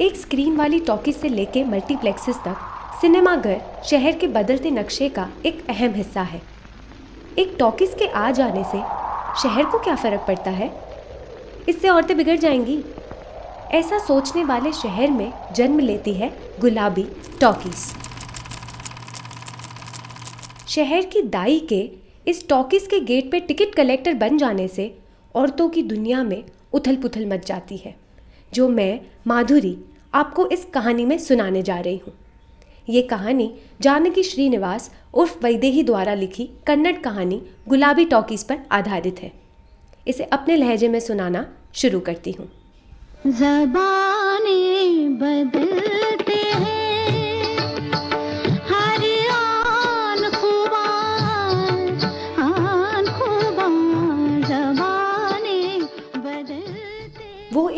एक स्क्रीन वाली टॉकीज से लेके मल्टीप्लेक्सेस तक सिनेमाघर शहर के बदलते नक्शे का एक अहम हिस्सा है। एक टॉकीज के आ जाने से शहर को क्या फ़र्क पड़ता है? इससे औरतें बिगड़ जाएँगी। ऐसा सोचने वाले शहर में जन्म लेती है गुलाबी टॉकीज शहर की दाई के इस टॉकीज के गेट पे टिकट कलेक्टर बन जाने से औरतों की दुनिया में उथल पुथल मच जाती है। जो मैं, माधुरी, आपको इस कहानी में सुनाने जा रही हूँ। ये कहानी जानकी श्रीनिवास उर्फ़ वैदेही द्वारा लिखी कन्नड़ कहानी गुलाबी टॉकीज पर आधारित है। इसे अपने लहजे में सुनाना शुरू करती हूँ। बदलते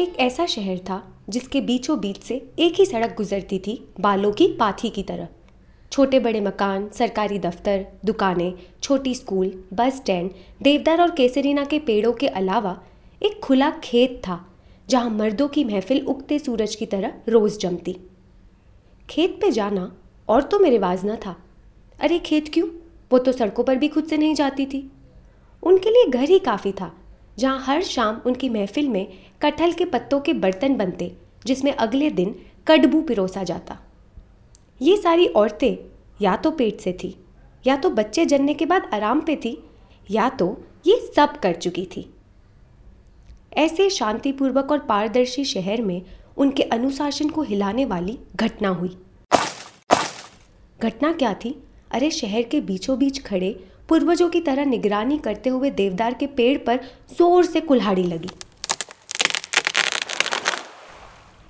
एक ऐसा शहर था जिसके बीचों बीच से एक ही सड़क गुजरती थी बालों की पाथी की तरह। छोटे बड़े मकान, सरकारी दफ्तर, दुकानें, छोटी स्कूल, बस स्टैंड, देवदार और केसरीना के पेड़ों के अलावा एक खुला खेत था, जहाँ मर्दों की महफिल उगते सूरज की तरह रोज़ जमती। खेत पे जाना और तो मेरे वाज न था। अरे खेत क्यों? वो तो सड़कों पर भी खुद से नहीं जाती थी। उनके लिए घर ही काफ़ी था। जहाँ हर शाम उनकी महफिल में कटहल के पत्तों के बर्तन बनते, जिसमें अगले दिन कड़बू पिरोसा जाता। ये सारी औरतें या तो पेट से थी, या तो बच्चे जनने के बाद आराम पे थी, या तो ये सब कर चुकी थी। ऐसे शांतिपूर्वक और पारदर्शी शहर में उनके अनुशासन को हिलाने वाली घटना हुई। घटना क्या थी? अरे, शहर के बीचों बीच खड़े पूर्वजों की तरह निगरानी करते हुए देवदार के पेड़ पर ज़ोर से कुल्हाड़ी लगी।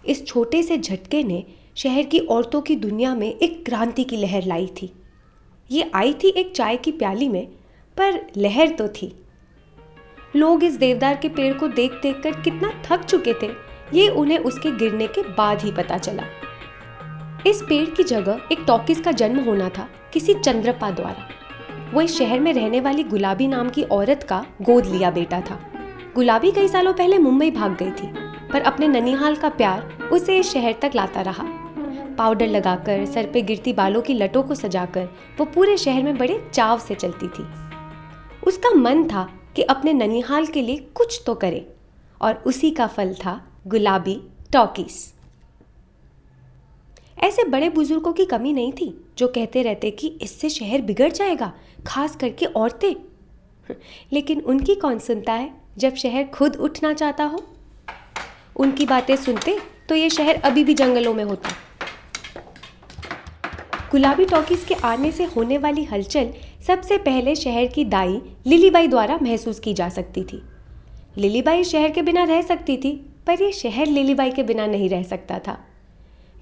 इस छोटे से झटके ने शहर की औरतों की दुनिया में एक क्रांति की लहर लाई थी। ये आई थी एक चाय की प्याली में, पर लहर तो थी। लोग इस देवदार के पेड़ को देख देख कर कितना थक चुके थे, ये उन्हें उसके गिरने के बाद ही पता चला। इस पेड़ की जगह एक टॉकिस का जन्म होना था किसी चंद्रपा द्वारा। वो इस शहर में रहने वाली गुलाबी नाम की औरत का गोद लिया बेटा था। गुलाबी कई सालों पहले मुंबई भाग गई थी, पर अपने ननिहाल का प्यार उसे इस शहर तक लाता रहा। पाउडर लगाकर, सर पे गिरती बालों की लटों को सजाकर, वो पूरे शहर में बड़े चाव से चलती थी। उसका मन था कि अपने ननिहाल के लिए कुछ तो करे, और उसी का फल था गुलाबी टॉकीस ऐसे बड़े बुज़ुर्गों की कमी नहीं थी, जो कहते रहते कि इससे शहर बिगड़ जाएगा, खास करके औरतें। लेकिन उनकी कौन सुनता है, जब शहर खुद उठना चाहता हो? उनकी बातें सुनते तो ये शहर अभी भी जंगलों में होता। गुलाबी टॉकीज के आने से होने वाली हलचल सबसे पहले शहर की दाई लिलीबाई द्वारा महसूस की जा सकती थी। लिलीबाई शहर के बिना रह सकती थी, पर यह शहर लिलीबाई के बिना नहीं रह सकता था।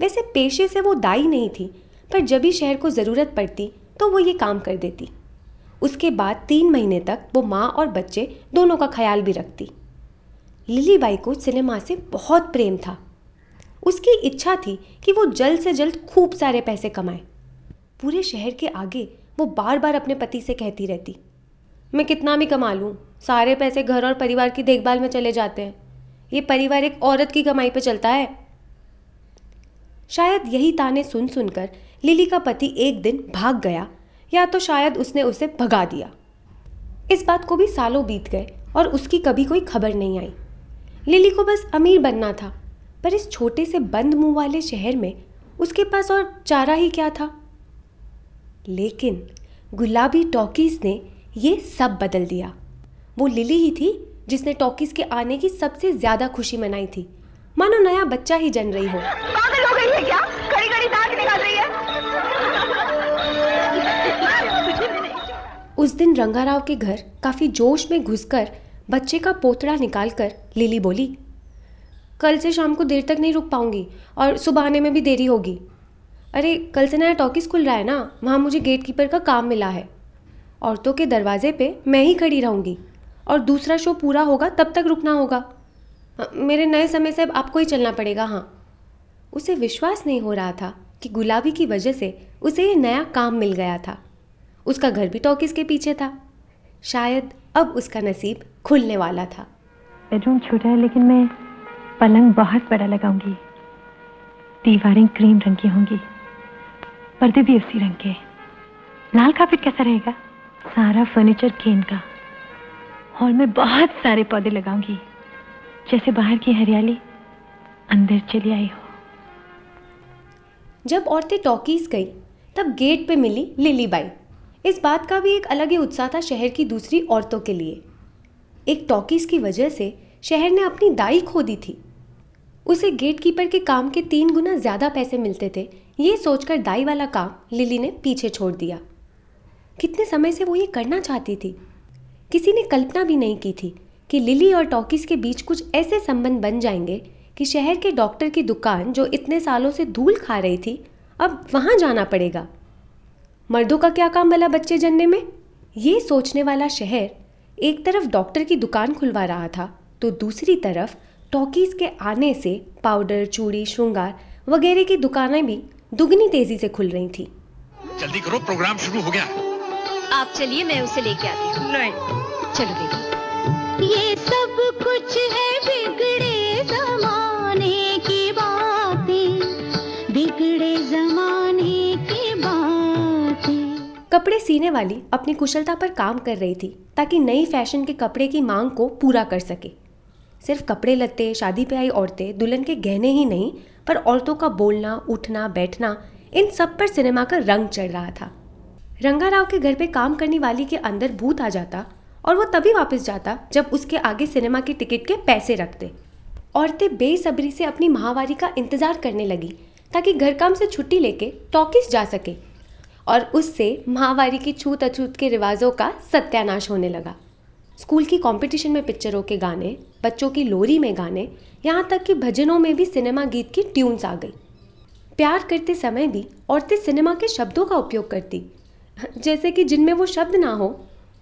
वैसे पेशे से वो दाई नहीं थी, पर जब भी शहर को ज़रूरत पड़ती तो वो ये काम कर देती। उसके बाद तीन महीने तक वो माँ और बच्चे दोनों का ख्याल भी रखती। लिली बाई को सिनेमा से बहुत प्रेम था। उसकी इच्छा थी कि वो जल्द से जल्द खूब सारे पैसे कमाए। पूरे शहर के आगे वो बार बार अपने पति से कहती रहती, मैं कितना भी कमा लूँ, सारे पैसे घर और परिवार की देखभाल में चले जाते हैं। ये परिवार एक औरत की कमाई पर चलता है शायद यही ताने सुन सुनकर लिली का पति एक दिन भाग गया, या तो शायद उसने उसे भगा दिया। इस बात को भी सालों बीत गए और उसकी कभी कोई खबर नहीं आई। लिली को बस अमीर बनना था, पर इस छोटे से बंद मुँह वाले शहर में उसके पास और चारा ही क्या था? लेकिन गुलाबी टॉकीज ने ये सब बदल दिया। वो लिली ही थी जिसने टॉकीज के आने की सबसे ज़्यादा खुशी मनाई थी। मानो नया बच्चा ही जन रही हो। पागल हो गई है क्या? खड़ी खड़ी निकाल रही है। उस दिन रंगाराव के घर काफ़ी जोश में घुसकर बच्चे का पोतड़ा निकालकर लिली बोली कल से शाम को देर तक नहीं रुक पाऊँगी और सुबह आने में भी देरी होगी। अरे कल से नया टॉकीस खुल रहा है ना वहाँ मुझे गेट कीपर का काम मिला है। औरतों के दरवाजे पे मैं ही खड़ी रहूँगी और दूसरा शो पूरा होगा तब तक रुकना होगा। मेरे नए समय से अब आपको ही चलना पड़ेगा हाँ। उसे विश्वास नहीं हो रहा था कि गुलाबी की वजह से उसे ये नया काम मिल गया था। उसका घर भी टॉकीस के पीछे था। शायद अब उसका नसीब खुलने वाला था। बेडरूम छोटा है, लेकिन मैं पलंग बहुत बड़ा लगाऊँगी। दीवारें क्रीम रंग की होंगी। पर्दे भी उसी रंग के। लाल कार्पेट कैसा रहेगा? सारा फर्नीचर केन का। हॉल में बहुत सारे पौधे लगाऊँगी। जैसे बाहर की हरियाली अंदर चली आई हो। जब औरतें टॉकीज गई, तब गेट पे मिली लिली बाई। इस बात का भी एक अलग ही उत्साह था शहर की दूसरी औरतों के लिए। एक टॉकीज की वजह से शहर ने अपनी दाई खो दी थी। उसे गेट कीपर के काम के तीन गुना ज़्यादा पैसे मिलते थे, ये सोचकर दाई वाला काम लिली ने पीछे छोड़ दिया। कितने समय से वो ये करना चाहती थी? किसी ने कल्पना भी नहीं की थी कि लिली और टॉकीज के बीच कुछ ऐसे संबंध बन जाएँगे कि शहर के डॉक्टर की दुकान जो इतने सालों से धूल खा रही थी अब वहाँ जाना पड़ेगा। मर्दों का क्या काम भला बच्चे जनने में? ये सोचने वाला शहर एक तरफ़ डॉक्टर की दुकान खुलवा रहा था तो दूसरी तरफ़ टॉकीज के आने से पाउडर चूड़ी श्रृंगार वगैरह की दुकानें भी दुगनी तेज़ी से खुल रही थी। जल्दी करो प्रोग्राम शुरू हो गया। आप चलिए मैं उसे लेके आती हूँ। नहीं। चलो बेटी कपड़े सीने वाली अपनी कुशलता पर काम कर रही थी, ताकि नई फ़ैशन के कपड़े की मांग को पूरा कर सके। सिर्फ़ कपड़े लत्ते, शादी पे आई औरतें, दुल्हन के गहने ही नहीं, पर औरतों का बोलना, उठना, बैठना, इन सब पर सिनेमा का रंग चढ़ रहा था। रंगा राव के घर पे काम करने वाली के अंदर भूत आ जाता और वो तभी वापस जाता जब उसके आगे सिनेमा की टिकट के पैसे रखते औरतें बेसब्री से अपनी महावारी का इंतज़ार करने लगी ताकि घर काम से छुट्टी लेके टॉकिस जा सके और उससे महावारी की छूत अछूत के रिवाजों का सत्यानाश होने लगा। स्कूल की कंपटीशन में पिक्चरों के गाने, बच्चों की लोरी में गाने, यहाँ तक कि भजनों में भी सिनेमा गीत की ट्यून्स आ गई। प्यार करते समय भी औरतें सिनेमा के शब्दों का उपयोग करती, जैसे कि जिनमें वो शब्द ना हो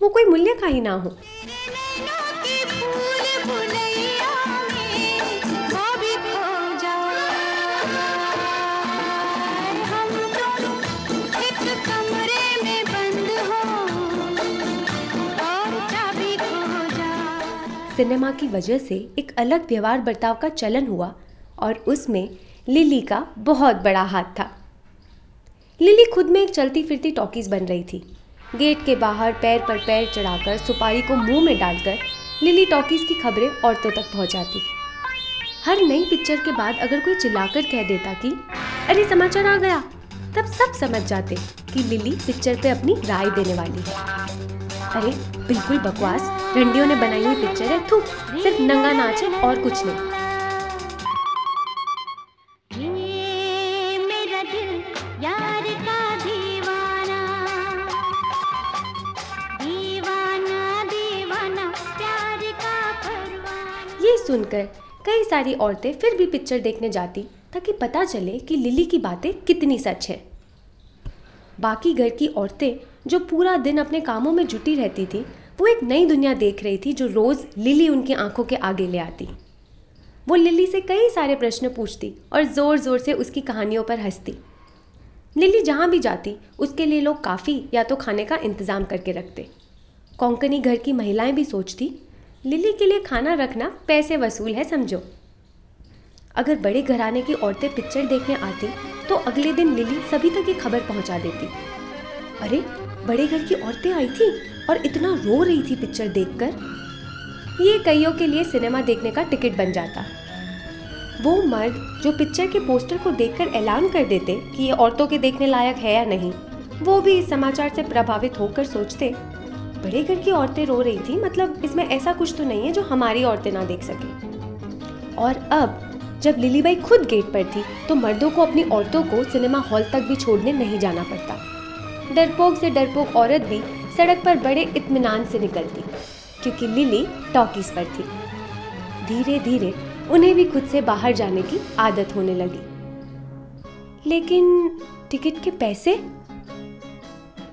वो कोई मूल्य का ही ना हो। सिनेमा की वजह से एक अलग व्यवहार बर्ताव का चलन हुआ और उसमें लिली का बहुत बड़ा हाथ था। लिली खुद में एक चलती फिरती टॉकीज बन रही थी। गेट के बाहर पैर पर पैर चढ़ाकर सुपारी को मुँह में डालकर लिली टॉकीज की खबरें औरतों तक पहुंचाती। हर नई पिक्चर के बाद अगर कोई चिल्लाकर कह देता कि, अरे, समाचार आ गया, तब सब समझ जाते कि लिली पिक्चर पे अपनी राय देने वाली है। अरे, बिल्कुल बकवास रंडियों ने बनाई हुई पिक्चर है, थू, सिर्फ़ नंगा नाच है और कुछ नहीं। सुनकर कई सारी औरतें फिर भी पिक्चर देखने जाती ताकि पता चले कि लिली की बातें कितनी सच है। बाकी घर की औरतें जो पूरा दिन अपने कामों में जुटी रहती थी, वो एक नई दुनिया देख रही थी जो रोज़ लिली उनकी आँखों के आगे ले आती। वो लिली से कई सारे प्रश्न पूछती और ज़ोर ज़ोर से उसकी कहानियों पर हंसती। लिली जहाँ भी जाती, उसके लिए लोग काफ़ी या तो खाने का इंतज़ाम करके रखते। कोंकणी घर की महिलाएँ भी सोचती लिली के लिए खाना रखना पैसे वसूल है, समझो। अगर बड़े घराने की औरतें पिक्चर देखने आती तो अगले दिन लिली सभी तक ये खबर पहुँचा देती। अरे, बड़े घर की औरतें आई थी और इतना रो रही थी पिक्चर देखकर। ये कईयों के लिए सिनेमा देखने का टिकट बन जाता। वो मर्द जो पिक्चर के पोस्टर को देखकर ऐलान कर देते कि ये औरतों के देखने लायक है या नहीं, वो भी इस समाचार से प्रभावित होकर सोचते बड़े घर की औरतें रो रही थी मतलब इसमें ऐसा कुछ तो नहीं है जो हमारी औरतें ना देख सके। और अब, जब लिलीबाई खुद गेट पर थी तो मर्दों को अपनी औरतों को सिनेमा हॉल तक भी छोड़ने नहीं जाना पड़ता। डरपोक से डरपोक औरत भी सड़क पर बड़े इत्मीनान से निकलती, क्योंकि लिली टॉकीज पर थी। धीरे धीरे उन्हें भी खुद से बाहर जाने की आदत होने लगी। लेकिन टिकट के पैसे?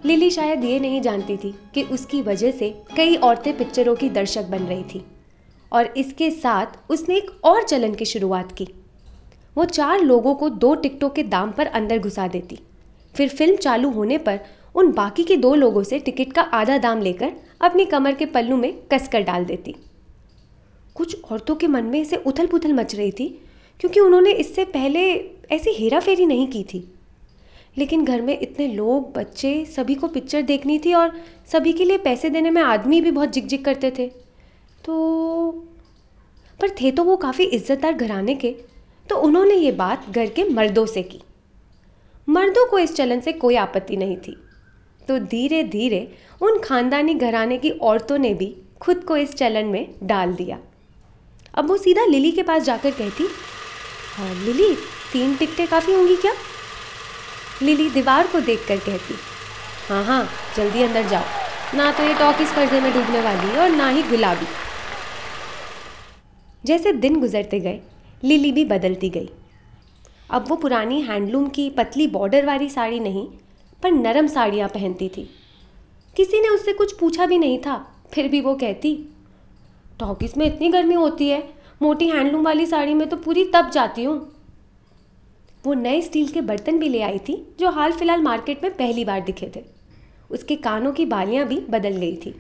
लिली शायद ये नहीं जानती थी कि उसकी वजह से कई औरतें पिक्चरों की दर्शक बन रही थी। और इसके साथ उसने एक और चलन की शुरुआत की। वो चार लोगों को दो टिकटों के दाम पर अंदर घुसा देती। फिर फ़िल्म चालू होने पर उन बाकी के दो लोगों से टिकट का आधा दाम लेकर अपनी कमर के पल्लू में कसकर डाल देती। कुछ औरतों के मन में इसे उथल पुथल मच रही थी, क्योंकि उन्होंने इससे पहले ऐसी हेरा फेरी नहीं की थी। लेकिन घर में इतने लोग, बच्चे, सभी को पिक्चर देखनी थी और सभी के लिए पैसे देने में आदमी भी बहुत जिक करते थे। तो पर थे तो वो काफ़ी इज्जतदार घराने के। तो उन्होंने ये बात घर के मर्दों से की। मर्दों को इस चलन से कोई आपत्ति नहीं थी। तो धीरे धीरे उन खानदानी घराने की औरतों ने भी खुद को इस चलन में डाल दिया। अब वो सीधा लिली के पास जाकर कहती हाँ लिली, तीन टिकटें काफ़ी होंगी क्या? लिली दीवार को देखकर कहती हाँ हाँ जल्दी अंदर जाओ। ना तो ये टॉकीज कर्जे में डूबने वाली और ना ही गुलाबी। जैसे दिन गुजरते गए, लिली भी बदलती गई। अब वो पुरानी हैंडलूम की पतली बॉर्डर वाली साड़ी नहीं, पर नरम साड़ियाँ पहनती थी। किसी ने उससे कुछ पूछा भी नहीं था, फिर भी वो कहती टॉकिस में इतनी गर्मी होती है, मोटी हैंडलूम वाली साड़ी में तो पूरी तप जाती हूँ। वो नए स्टील के बर्तन भी ले आई थी, जो हाल फ़िलहाल मार्केट में पहली बार दिखे थे। उसके कानों की बालियाँ भी बदल गई थी।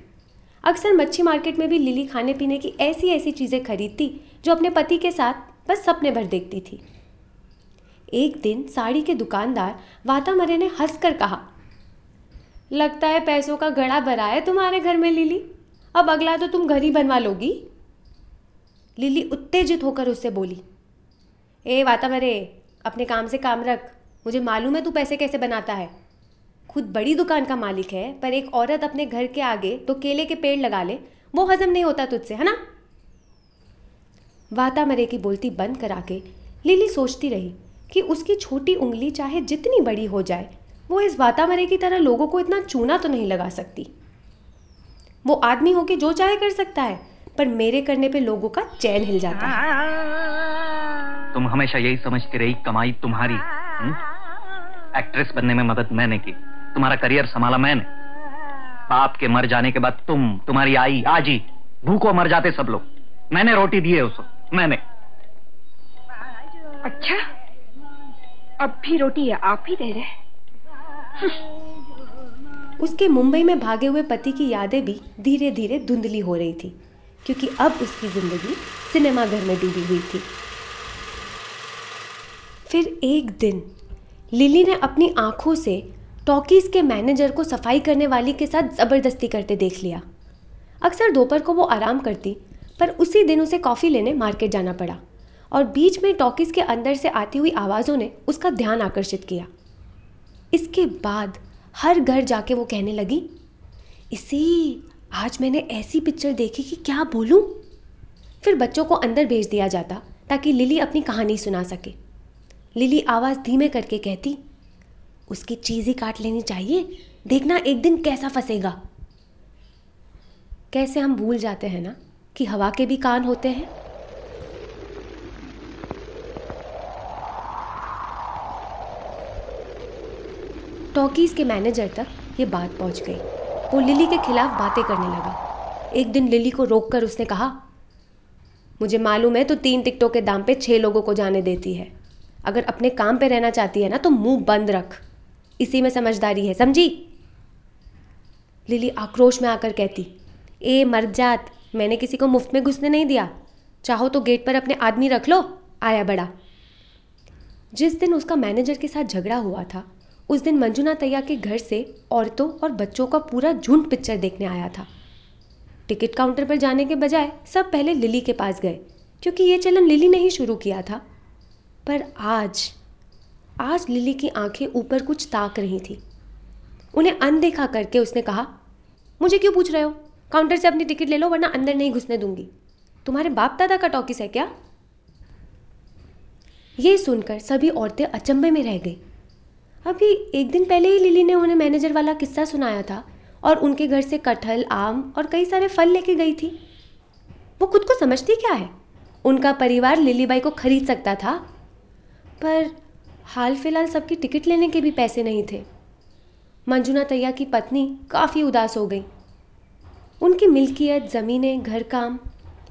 अक्सर मच्छी मार्केट में भी लिली खाने पीने की ऐसी ऐसी चीज़ें खरीदती, जो अपने पति के साथ बस सपने भर देखती थी। एक दिन साड़ी के दुकानदार वातामरे ने हंसकर कहा, लगता है पैसों का घड़ा भरा है तुम्हारे घर में लिली। अब अगला तो तुम घर ही बनवा लोगी। लिली उत्तेजित होकर उससे बोली, ए वातामरे अपने काम से काम रख। मुझे मालूम है तू पैसे कैसे बनाता है। खुद बड़ी दुकान का मालिक है, पर एक औरत अपने घर के आगे तो केले के पेड़ लगा ले। वो हजम नहीं होता तुझसे, है ना? वाता मरे की बोलती बंद करा के लिली सोचती रही कि उसकी छोटी उंगली चाहे जितनी बड़ी हो जाए, वो इस वातामरे की तरह लोगों को इतना चूना तो नहीं लगा सकती। वो आदमी होके जो चाहे कर सकता है, पर मेरे करने पे लोगों का चैन हिल जाता है। तुम हमेशा यही समझती रही कमाई तुम्हारी हुँ? एक्ट्रेस बनने में मदद मैंने की। तुम्हारा करियर संभाला मैंने। बाप के मर जाने के बाद तुम तुम्हारी आई आजी भूखों मर जाते सब लोग। मैंने रोटी दी है उसको मैंने। अच्छा अब भी रोटी आप ही दे रहे उसके मुंबई में भागे हुए पति की यादें भी धीरे धीरे धुंधली हो रही थी क्योंकि अब उसकी ज़िंदगी सिनेमा घर में डूबी हुई थी। फिर एक दिन, लिली ने अपनी आँखों से टॉकीज के मैनेजर को सफ़ाई करने वाली के साथ ज़बरदस्ती करते देख लिया। अक्सर दोपहर को वो आराम करती, पर उसी दिन उसे कॉफ़ी लेने मार्केट जाना पड़ा और बीच में टॉकीज के अंदर से आती हुई आवाज़ों ने उसका ध्यान आकर्षित किया। इसके बाद हर घर जाके वो कहने लगी, इसी आज मैंने ऐसी पिक्चर देखी कि क्या बोलूँ? फिर बच्चों को अंदर भेज दिया जाता ताकि लिली अपनी कहानी सुना सके। लिली आवाज़ धीमे करके कहती, उसकी चीज़ ही काट लेनी चाहिए। देखना एक दिन कैसा फंसेगा। कैसे हम भूल जाते हैं ना कि हवा के भी कान होते हैं? टॉकीज के मैनेजर तक ये बात पहुँच गई। वो लिली के खिलाफ बातें करने लगा। एक दिन लिली को रोककर उसने कहा, मुझे मालूम है तो तीन टिकटों के दाम पे छः लोगों को जाने देती है। अगर अपने काम पे रहना चाहती है ना तो मुँह बंद रख। इसी में समझदारी है, समझी? लिली आक्रोश में आकर कहती, ए, मर जात, मैंने किसी को मुफ़्त में घुसने नहीं दिया। चाहो तो गेट पर अपने आदमी रख लो, आया बड़ा। जिस दिन उसका मैनेजर के साथ झगड़ा हुआ था, उस दिन मंजुना तैया के घर से औरतों और बच्चों का पूरा झुंड पिक्चर देखने आया था। टिकट काउंटर पर जाने के बजाय सब पहले लिली के पास गए, क्योंकि ये चलन लिली ने ही शुरू किया था। पर आज आज लिली की आँखें ऊपर कुछ ताक रही थी। उन्हें अनदेखा करके उसने कहा, मुझे क्यों पूछ रहे हो? काउंटर से अपनी टिकट ले लो, वरना अंदर नहीं घुसने दूँगी। तुम्हारे बाप दादा का टॉकिस है क्या? ये सुनकर सभी औरतें अचंभे में रह गई। अभी एक दिन पहले ही लिली ने उन्हें मैनेजर वाला किस्सा सुनाया था और उनके घर से कटहल, आम और कई सारे फल लेके गई थी। वो खुद को समझती क्या है? उनका परिवार लिली बाई को खरीद सकता था पर हाल फ़िलहाल सबकी टिकट लेने के भी पैसे नहीं थे। मंजुना तैया की पत्नी काफ़ी उदास हो गई। उनकी मिल्कियत, ज़मीनें घर काम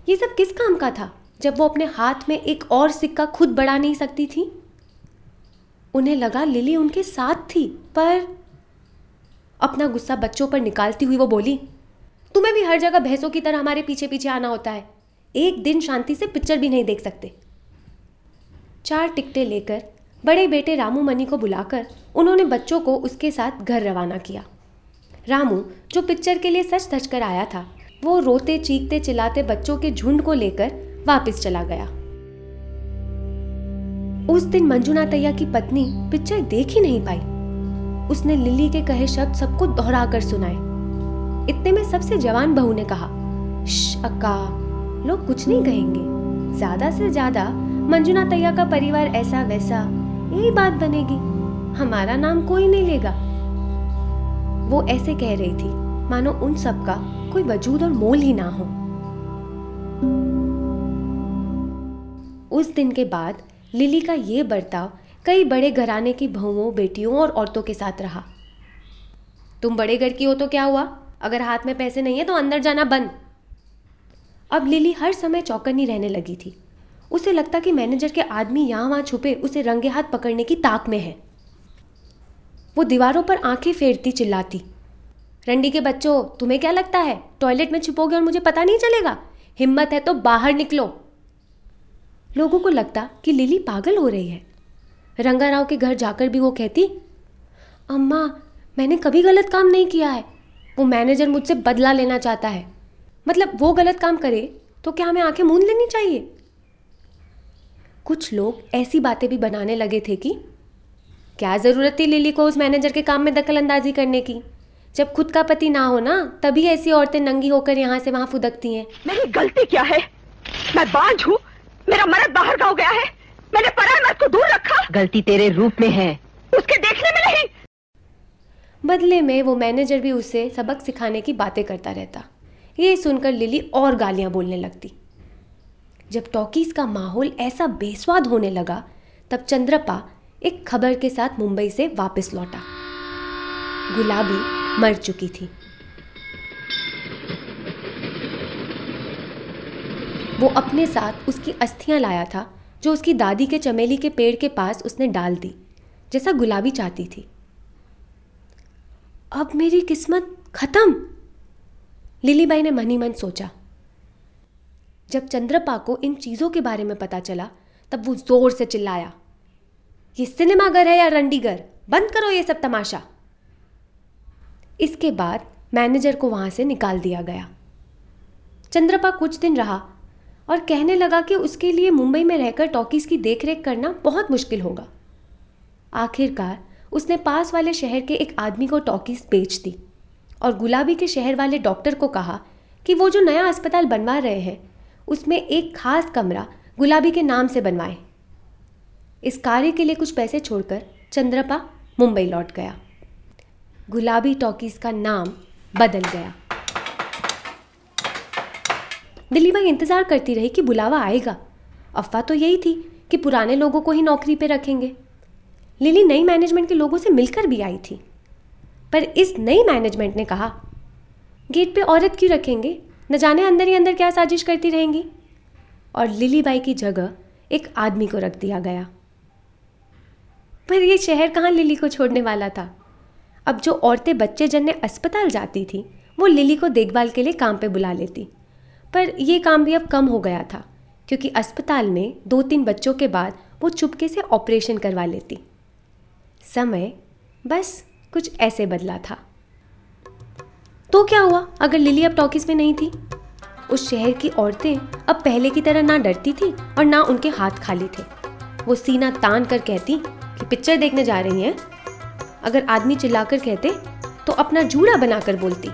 ये सब किस काम का था, जब वो अपने हाथ में एक और सिक्का खुद बढ़ा नहीं सकती थी? उन्हें लगा लिली उनके साथ थी, पर अपना गुस्सा बच्चों पर निकालती हुई वो बोली, तुम्हें भी हर जगह भैंसों की तरह हमारे पीछे पीछे आना होता है। एक दिन शांति से पिक्चर भी नहीं देख सकते। चार टिकटें लेकर बड़े बेटे रामू मनी को बुलाकर उन्होंने बच्चों को उसके साथ घर रवाना किया। रामू, जो पिक्चर के लिए सच धज कर आया था, वो रोते, चीखते, चिल्लाते बच्चों के झुंड को लेकर वापस चला गया। उस दिन मंजुना तैया की पत्नी पिक्चर देख ही नहीं पाई। उसने लिली के कहे शब्द सबको दोहरा कर सुनाए। इतने में सबसे जवान बहू ने कहा अक्का, लोग कुछ नहीं कहेंगे। ज़्यादा से ज़्यादा मंजुना तैया का परिवार ऐसा वैसा, यही बात बनेगी। हमारा नाम कोई नहीं लेगा। वो ऐसे कह रही थी, मानो उन सब का कोई वजूद और मोल ही ना हो। उस दिन के बाद लिली का ये बर्ताव कई बड़े घराने की बहुओं, बेटियों और औरतों के साथ रहा। तुम बड़े घर की हो तो क्या हुआ? अगर हाथ में पैसे नहीं है तो अंदर जाना बंद। अब लिली हर समय चौकन्नी रहने लगी थी। उसे लगता कि मैनेजर के आदमी यहाँ वहाँ छुपे, उसे रंगे हाथ पकड़ने की ताक में है। वो दीवारों पर आँखें फेरती चिल्लाती। रंडी के बच्चों, तुम्हें क्या लगता है? टॉयलेट में छुपोगे और मुझे पता नहीं चलेगा? हिम्मत है तो बाहर निकलो। लोगों को लगता कि लिली पागल हो रही है। रंगाराव के घर जाकर भी वो कहती, अम्मा, मैंने कभी गलत काम नहीं किया है। वो मैनेजर मुझसे बदला लेना चाहता है। मतलब वो गलत काम करे तो क्या हमें आँखें मूंद लेनी चाहिए? कुछ लोग ऐसी बातें भी बनाने लगे थे कि क्या ज़रूरत थी लिली को उस मैनेजर के काम में दखल अंदाजी करने की? जब खुद का पति ना हो ना तभी ऐसी औरतें नंगी होकर यहाँ से वहाँ फुदकती हैं। मेरी गलती क्या है? मैं बांझ हूँ। मेरा मर्द बाहर गाँव गया है। मैंने पराए मर्द को दूर रखा। गलती तेरे रूप में है। उसके देखने में नहीं। बदले में वो मैनेजर भी उसे सबक सिखाने की बातें करता रहता। ये सुनकर लिली और गालियाँ बोलने लगती। जब टॉकीज का माहौल ऐसा बेस्वाद होने लगा, तब चंद्रपा एक खबर के साथ मुंबई से वापस लौटा। गुलाबी मर चुकी थी। वो अपने साथ उसकी अस्थियाँ लाया था, जो उसकी दादी के चमेली के पेड़ के पास उसने डाल दी, जैसा गुलाबी चाहती थी। अब मेरी किस्मत खत्म! लिलीबाई ने मनी मन सोचा। जब चंद्रपा को इन चीज़ों के बारे में पता चला, तब वो ज़ोर से चिल्लाया, ये सिनेमाघर है या रंडीगर बंद करो ये सब तमाशा. इसके बाद मैनेजर को वहाँ से निकाल दिया गया। चंद्रपा कुछ दिन रहा और कहने लगा कि उसके लिए मुंबई में रहकर टॉकीज की देखरेख करना बहुत मुश्किल होगा। आखिरकार उसने पास वाले शहर के एक आदमी को टॉकीज बेच दी और गुलाबी के शहर वाले डॉक्टर को कहा कि वो जो नया अस्पताल बनवा रहे हैं उसमें एक खास कमरा गुलाबी के नाम से बनवाए। इस कार्य के लिए कुछ पैसे छोड़कर चंद्रपा मुंबई लौट गया। गुलाबी टॉकीज का नाम बदल गया। दिल्ली भाई इंतज़ार करती रही कि बुलावा आएगा। अफवाह तो यही थी कि पुराने लोगों को ही नौकरी पे रखेंगे। लिली नई मैनेजमेंट के लोगों से मिलकर भी आई थी। पर इस नई मैनेजमेंट ने कहा, गेट पे औरत क्यों रखेंगे? न जाने अंदर ही अंदर क्या साजिश करती रहेंगी। और लिली बाई की जगह एक आदमी को रख दिया गया। पर ये शहर कहाँ लिली को छोड़ने वाला था? अब जो औरतें बच्चे जनने अस्पताल जाती थी, वो लिली को देखभाल के लिए काम पे बुला लेती। पर ये काम भी अब कम हो गया था, क्योंकि अस्पताल में दो तीन बच्चों के बाद वो चुपके से ऑपरेशन करवा लेती। समय बस कुछ ऐसे बदला था। तो क्या हुआ? अगर लिली अब टॉकीज में नहीं थी? उस शहर की औरतें अब पहले की तरह ना डरती थी और ना उनके हाथ खाली थे। वो सीना तान कर कहती कि पिक्चर देखने जा रही हैं। अगर आदमी चिल्लाकर कहते तो अपना जूड़ा बनाकर बोलती,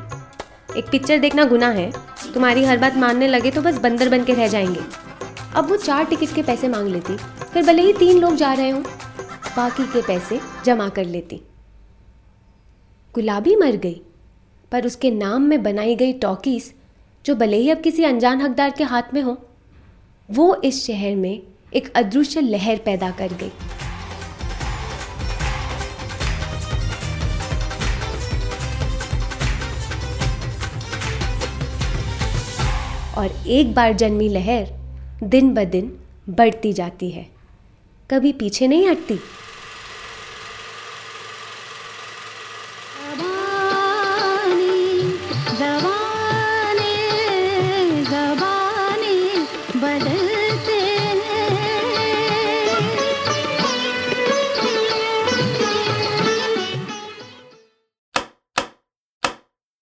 एक पिक्चर देखना गुना है। तुम्हारी हर बात मानने लगे तो बस बंदर बन के रह जाएँगे। अब वो चार टिकट के पैसे मांग लेती, फिर भले ही तीन लोग जा रहे हों, बाकी के पैसे जमा कर लेती। गुलाबी मर गई। पर उसके नाम में बनाई गई टॉकीज, जो भले ही अब किसी अनजान हकदार के हाथ में हो, वो इस शहर में एक अदृश्य लहर पैदा कर गई। और एक बार जन्मी लहर दिन ब दिन बढ़ती जाती है। कभी पीछे नहीं हटती।